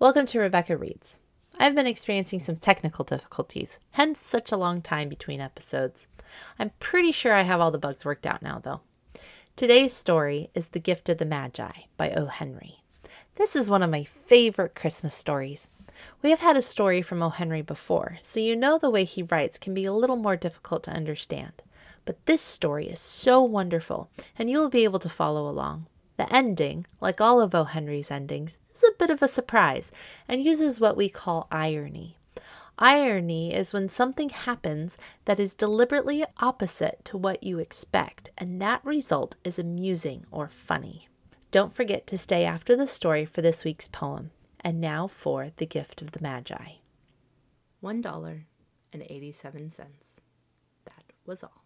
Welcome to Rebecca Reads. I've been experiencing some technical difficulties, hence such a long time between episodes. I'm pretty sure I have all the bugs worked out now, though. Today's story is The Gift of the Magi by O. Henry. This is one of my favorite Christmas stories. We have had a story from O. Henry before, so you know the way he writes can be a little more difficult to understand. But this story is so wonderful, and you will be able to follow along. The ending, like all of O. Henry's endings, is a bit of a surprise and uses what we call irony. Irony is when something happens that is deliberately opposite to what you expect, and that result is amusing or funny. Don't forget to stay after the story for this week's poem. And now for The Gift of the Magi. One dollar and eighty-seven cents. That was all.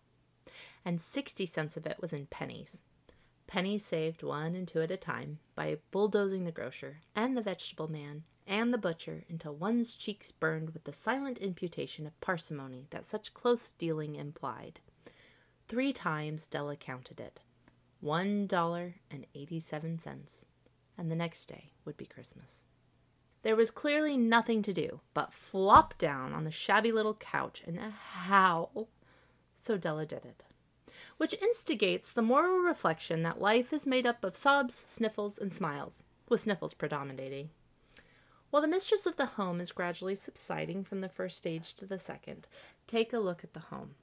And sixty cents of it was in pennies. Pennies saved one and two at a time by bulldozing the grocer and the vegetable man and the butcher until one's cheeks burned with the silent imputation of parsimony that such close dealing implied. Three times Della counted it. One dollar and eighty-seven cents. And the next day would be Christmas. There was clearly nothing to do but flop down on the shabby little couch and howl. So Della did it which instigates the moral reflection that life is made up of sobs, sniffles, and smiles, with sniffles predominating. While the mistress of the home is gradually subsiding from the first stage to the second, take a look at the home.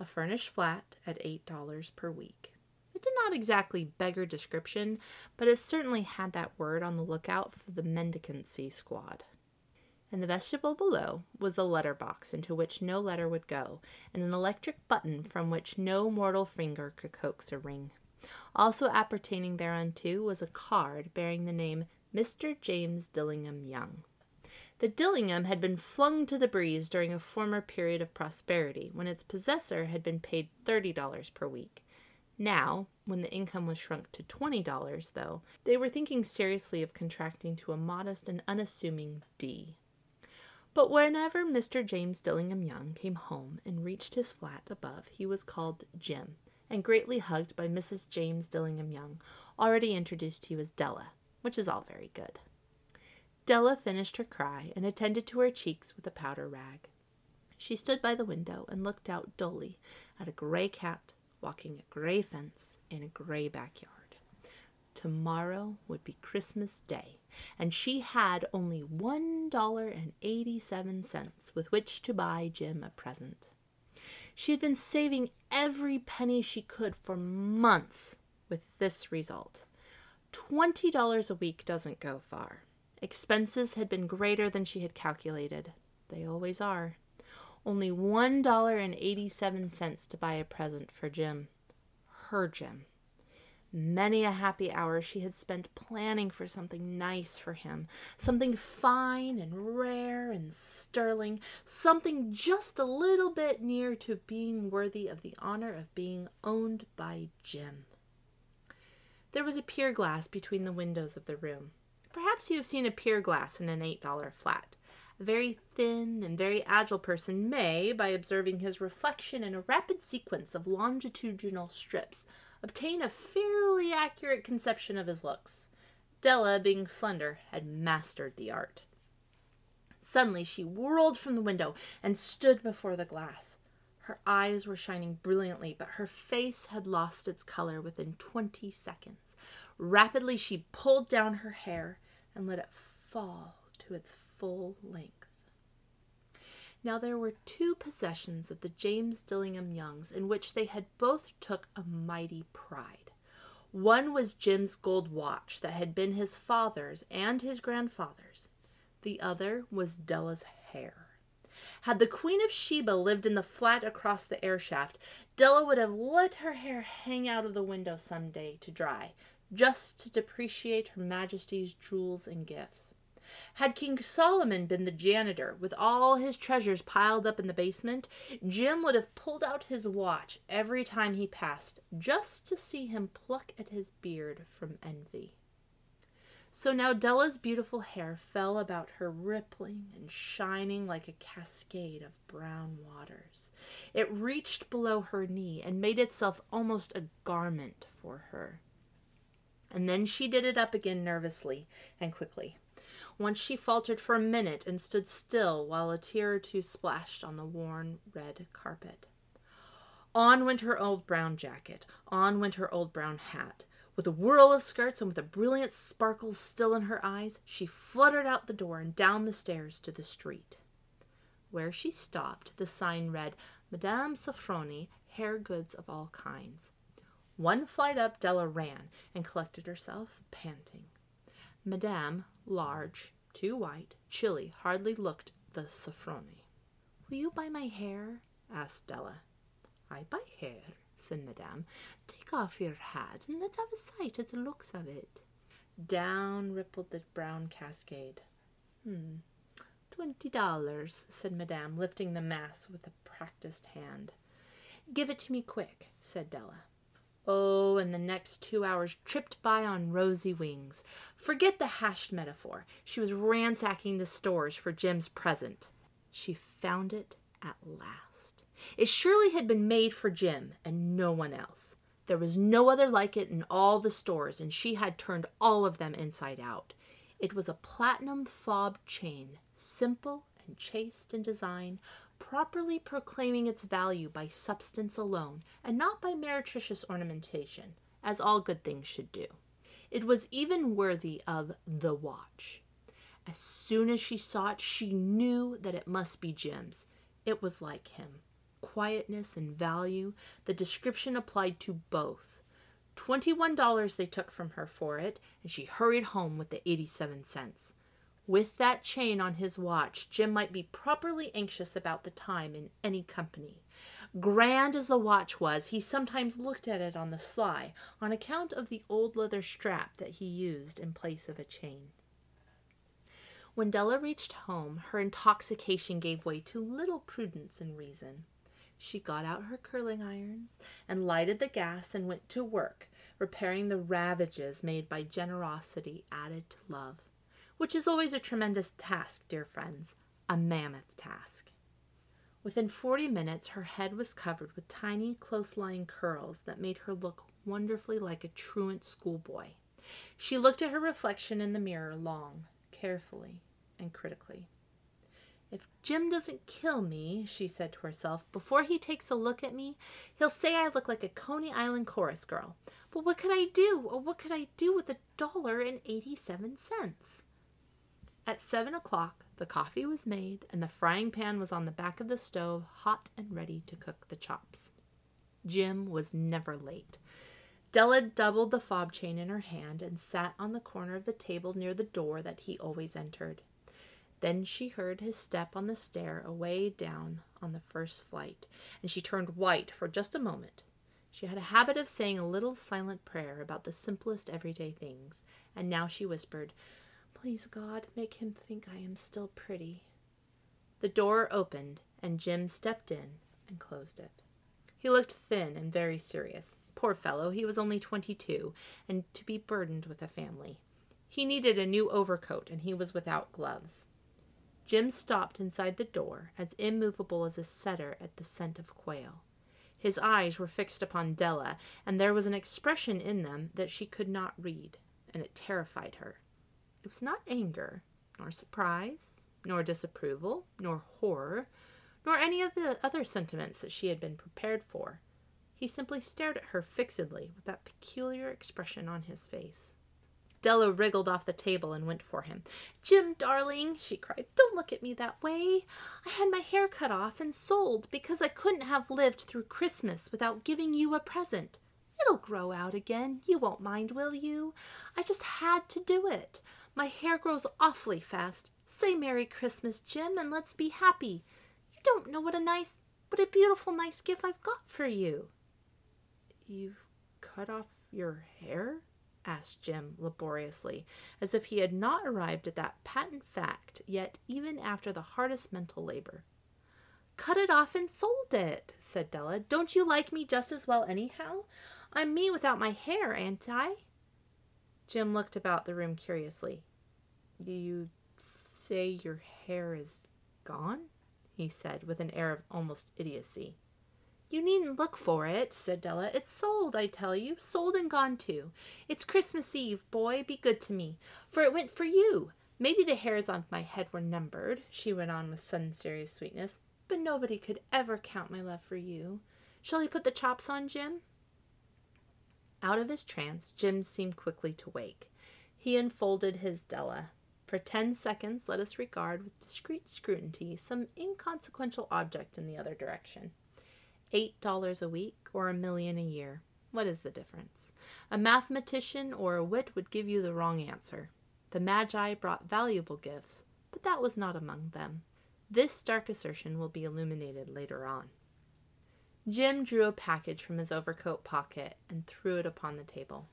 A furnished flat at $8 per week. It did not exactly beggar description, but it certainly had that word on the lookout for the mendicancy squad. In the vestibule below was the letter box into which no letter would go, and an electric button from which no mortal finger could coax a ring. Also appertaining thereunto was a card bearing the name Mr. James Dillingham Young. The Dillingham had been flung to the breeze during a former period of prosperity, when its possessor had been paid thirty dollars per week. Now, when the income was shrunk to $20, though, they were thinking seriously of contracting to a modest and unassuming D. But whenever Mr. James Dillingham Young came home and reached his flat above, he was called Jim, and greatly hugged by Mrs. James Dillingham Young, already introduced to you as Della, which is all very good. Della finished her cry and attended to her cheeks with a powder rag. She stood by the window and looked out dully at a gray cat walking a gray fence in a gray backyard. Tomorrow would be Christmas Day, and she had only one dollar and eighty-seven cents with which to buy Jim a present. She had been saving every penny she could for months with this result. Twenty dollars a week doesn't go far. Expenses had been greater than she had calculated. They always are. Only one dollar and eighty-seven cents to buy a present for Jim. Her Jim. Many a happy hour she had spent planning for something nice for him, something fine and rare and sterling, something just a little bit near to being worthy of the honor of being owned by Jim. There was a pier glass between the windows of the room. Perhaps you have seen a pier glass in an $8 flat. A very thin and very agile person may, by observing his reflection in a rapid sequence of longitudinal strips, obtain a fairly accurate conception of his looks. Della, being slender, had mastered the art. Suddenly she whirled from the window and stood before the glass. Her eyes were shining brilliantly, but her face had lost its color within twenty seconds. Rapidly she pulled down her hair and let it fall to its full length. Now there were two possessions of the James Dillingham Youngs in which they had both took a mighty pride. One was Jim's gold watch that had been his father's and his grandfather's. The other was Della's hair. Had the Queen of Sheba lived in the flat across the air shaft, Della would have let her hair hang out of the window some day to dry, just to depreciate her Majesty's jewels and gifts. Had King Solomon been the janitor, with all his treasures piled up in the basement, Jim would have pulled out his watch every time he passed, just to see him pluck at his beard from envy. So now Della's beautiful hair fell about her, rippling and shining like a cascade of brown waters. It reached below her knee and made itself almost a garment for her. And then she did it up again nervously and quickly. Once she faltered for a minute and stood still while a tear or two splashed on the worn red carpet. On went her old brown jacket, on went her old brown hat. With a whirl of skirts and with a brilliant sparkle still in her eyes, she fluttered out the door and down the stairs to the street. Where she stopped, the sign read, Madame Sofronie, hair goods of all kinds. One flight up, Della ran and collected herself, panting. Madame, large, too white, chilly, hardly looked the Sofronie. Will you buy my hair? asked Della. I buy hair, said Madame. Take off your hat and let's have a sight at the looks of it. Down rippled the brown cascade. Hmm. Twenty dollars, said Madame, lifting the mass with a practiced hand. Give it to me quick, said Della. Oh, and the next two hours tripped by on rosy wings. Forget the hashed metaphor. She was ransacking the stores for Jim's present. She found it at last. It surely had been made for Jim and no one else. There was no other like it in all the stores, and she had turned all of them inside out. It was a platinum fob chain, simple and chaste in design, properly proclaiming its value by substance alone and not by meretricious ornamentation, as all good things should do. It was even worthy of the watch. As soon as she saw it, she knew that it must be Jim's. It was like him. Quietness and value, the description applied to both. Twenty-one dollars they took from her for it, and she hurried home with the eighty-seven cents. With that chain on his watch, Jim might be properly anxious about the time in any company. Grand as the watch was, he sometimes looked at it on the sly, on account of the old leather strap that he used in place of a chain. When Della reached home, her intoxication gave way to little prudence and reason. She got out her curling irons and lighted the gas and went to work, repairing the ravages made by generosity added to love, which is always a tremendous task, dear friends, a mammoth task. Within forty minutes, her head was covered with tiny, close lying curls that made her look wonderfully like a truant schoolboy. She looked at her reflection in the mirror long, carefully, and critically. If Jim doesn't kill me, she said to herself, before he takes a look at me, he'll say I look like a Coney Island chorus girl. But what could I do? Or what could I do with a dollar and eighty-seven cents? At seven o'clock, the coffee was made, and the frying pan was on the back of the stove, hot and ready to cook the chops. Jim was never late. Della doubled the fob chain in her hand and sat on the corner of the table near the door that he always entered. Then she heard his step on the stair away down on the first flight, and she turned white for just a moment. She had a habit of saying a little silent prayer about the simplest everyday things, and now she whispered, Please, God, make him think I am still pretty. The door opened, and Jim stepped in and closed it. He looked thin and very serious. Poor fellow, he was only twenty two, and to be burdened with a family. He needed a new overcoat, and he was without gloves. Jim stopped inside the door, as immovable as a setter at the scent of quail. His eyes were fixed upon Della, and there was an expression in them that she could not read, and it terrified her. It was not anger, nor surprise, nor disapproval, nor horror, nor any of the other sentiments that she had been prepared for. He simply stared at her fixedly with that peculiar expression on his face. Della wriggled off the table and went for him. Jim, darling, she cried, don't look at me that way. I had my hair cut off and sold because I couldn't have lived through Christmas without giving you a present. It'll grow out again. You won't mind, will you? I just had to do it. My hair grows awfully fast. Say Merry Christmas, Jim, and let's be happy. You don't know what a nice, what a beautiful, nice gift I've got for you. You've cut off your hair? asked Jim laboriously, as if he had not arrived at that patent fact yet even after the hardest mental labor. Cut it off and sold it, said Della. Don't you like me just as well anyhow? I'm me without my hair, ain't I? Jim looked about the room curiously. You say your hair is gone? he said, with an air of almost idiocy. You needn't look for it, said Della. It's sold, I tell you. Sold and gone too. It's Christmas Eve, boy. Be good to me. For it went for you. Maybe the hairs on my head were numbered, she went on with sudden serious sweetness, but nobody could ever count my love for you. Shall I put the chops on, Jim? Out of his trance, Jim seemed quickly to wake. He unfolded his Della. For ten seconds, let us regard with discreet scrutiny some inconsequential object in the other direction. Eight dollars a week or a million a year. What is the difference? A mathematician or a wit would give you the wrong answer. The Magi brought valuable gifts, but that was not among them. This dark assertion will be illuminated later on. Jim drew a package from his overcoat pocket and threw it upon the table.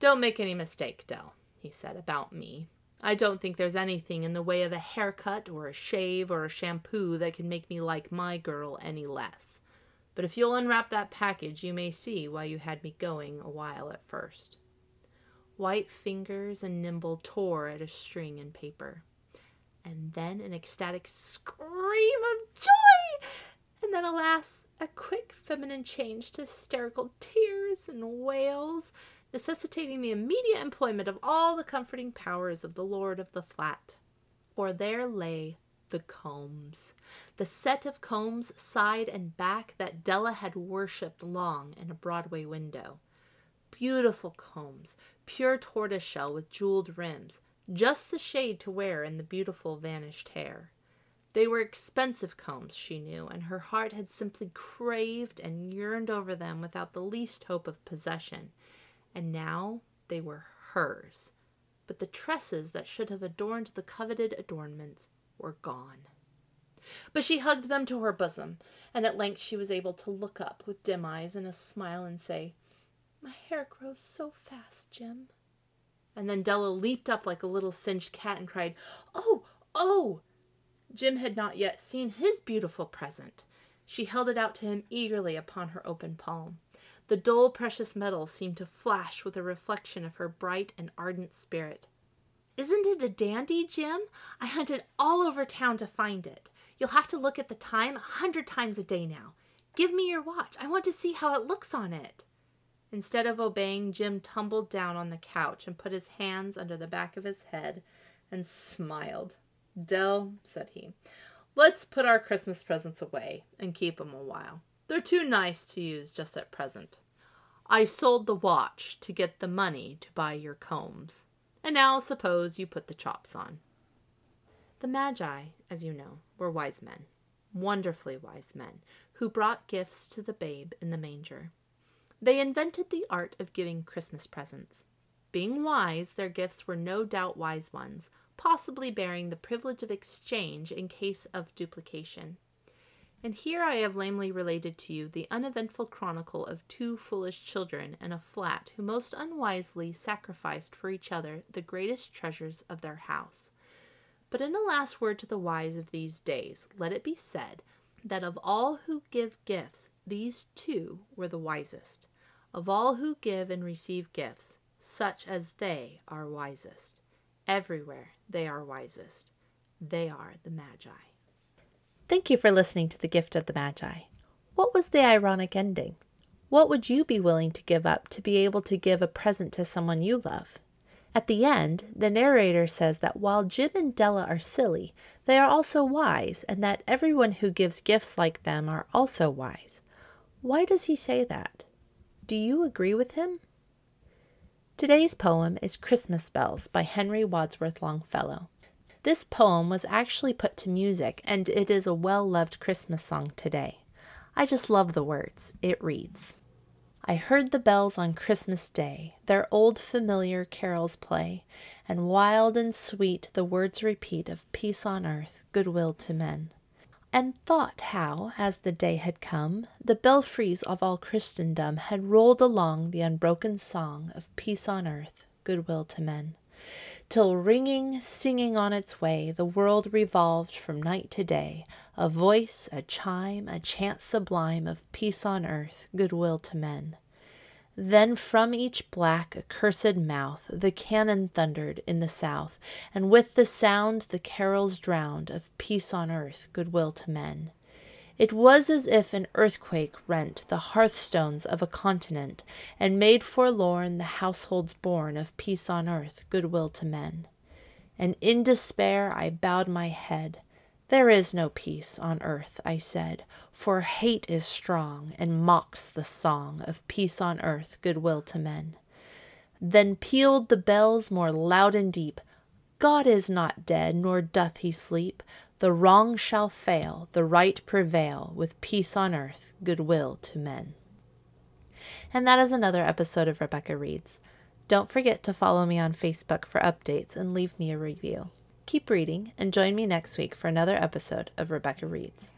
Don't make any mistake, Dell, he said, about me. I don't think there's anything in the way of a haircut or a shave or a shampoo that can make me like my girl any less. But if you'll unwrap that package, you may see why you had me going a while at first. White fingers and nimble tore at a string and paper. And then an ecstatic scream of joy! And then, alas, a quick feminine change to hysterical tears and wails necessitating the immediate employment of all the comforting powers of the Lord of the Flat. For there lay the combs, the set of combs side and back that Della had worshipped long in a Broadway window. Beautiful combs, pure tortoiseshell with jeweled rims, just the shade to wear in the beautiful vanished hair. They were expensive combs, she knew, and her heart had simply craved and yearned over them without the least hope of possession and now they were hers. But the tresses that should have adorned the coveted adornments were gone. But she hugged them to her bosom, and at length she was able to look up with dim eyes and a smile and say, My hair grows so fast, Jim. And then Della leaped up like a little singed cat and cried, Oh, oh! Jim had not yet seen his beautiful present. She held it out to him eagerly upon her open palm. The dull, precious metal seemed to flash with a reflection of her bright and ardent spirit. Isn't it a dandy, Jim? I hunted all over town to find it. You'll have to look at the time a hundred times a day now. Give me your watch. I want to see how it looks on it. Instead of obeying, Jim tumbled down on the couch and put his hands under the back of his head and smiled. Dell, said he, let's put our Christmas presents away and keep 'em a while. They're too nice to use just at present. I sold the watch to get the money to buy your combs. And now suppose you put the chops on. The Magi, as you know, were wise men, wonderfully wise men, who brought gifts to the babe in the manger. They invented the art of giving Christmas presents. Being wise, their gifts were no doubt wise ones, possibly bearing the privilege of exchange in case of duplication. And here I have lamely related to you the uneventful chronicle of two foolish children in a flat who most unwisely sacrificed for each other the greatest treasures of their house. But in a last word to the wise of these days, let it be said that of all who give gifts, these two were the wisest. Of all who give and receive gifts, such as they are wisest. Everywhere they are wisest. They are the Magi. Thank you for listening to The Gift of the Magi. What was the ironic ending? What would you be willing to give up to be able to give a present to someone you love? At the end, the narrator says that while Jim and Della are silly, they are also wise, and that everyone who gives gifts like them are also wise. Why does he say that? Do you agree with him? Today's poem is Christmas Bells by Henry Wadsworth Longfellow. This poem was actually put to music, and it is a well loved Christmas song today. I just love the words. It reads I heard the bells on Christmas Day, their old familiar carols play, and wild and sweet the words repeat of peace on earth, goodwill to men. And thought how, as the day had come, the belfries of all Christendom had rolled along the unbroken song of peace on earth, goodwill to men till ringing, singing on its way, the world revolved from night to day, a voice, a chime, a chant sublime of peace on earth, goodwill to men. Then from each black, accursed mouth the cannon thundered in the south, and with the sound the carols drowned of peace on earth, goodwill to men. It was as if an earthquake rent the hearthstones of a continent, and made forlorn the households born of peace on earth, goodwill to men. and in despair I bowed my head. There is no peace on earth, I said, for hate is strong and mocks the song of peace on earth, goodwill to men. Then pealed the bells more loud and deep. God is not dead, nor doth he sleep. The wrong shall fail, the right prevail, with peace on earth, goodwill to men. And that is another episode of Rebecca Reads. Don't forget to follow me on Facebook for updates and leave me a review. Keep reading and join me next week for another episode of Rebecca Reads.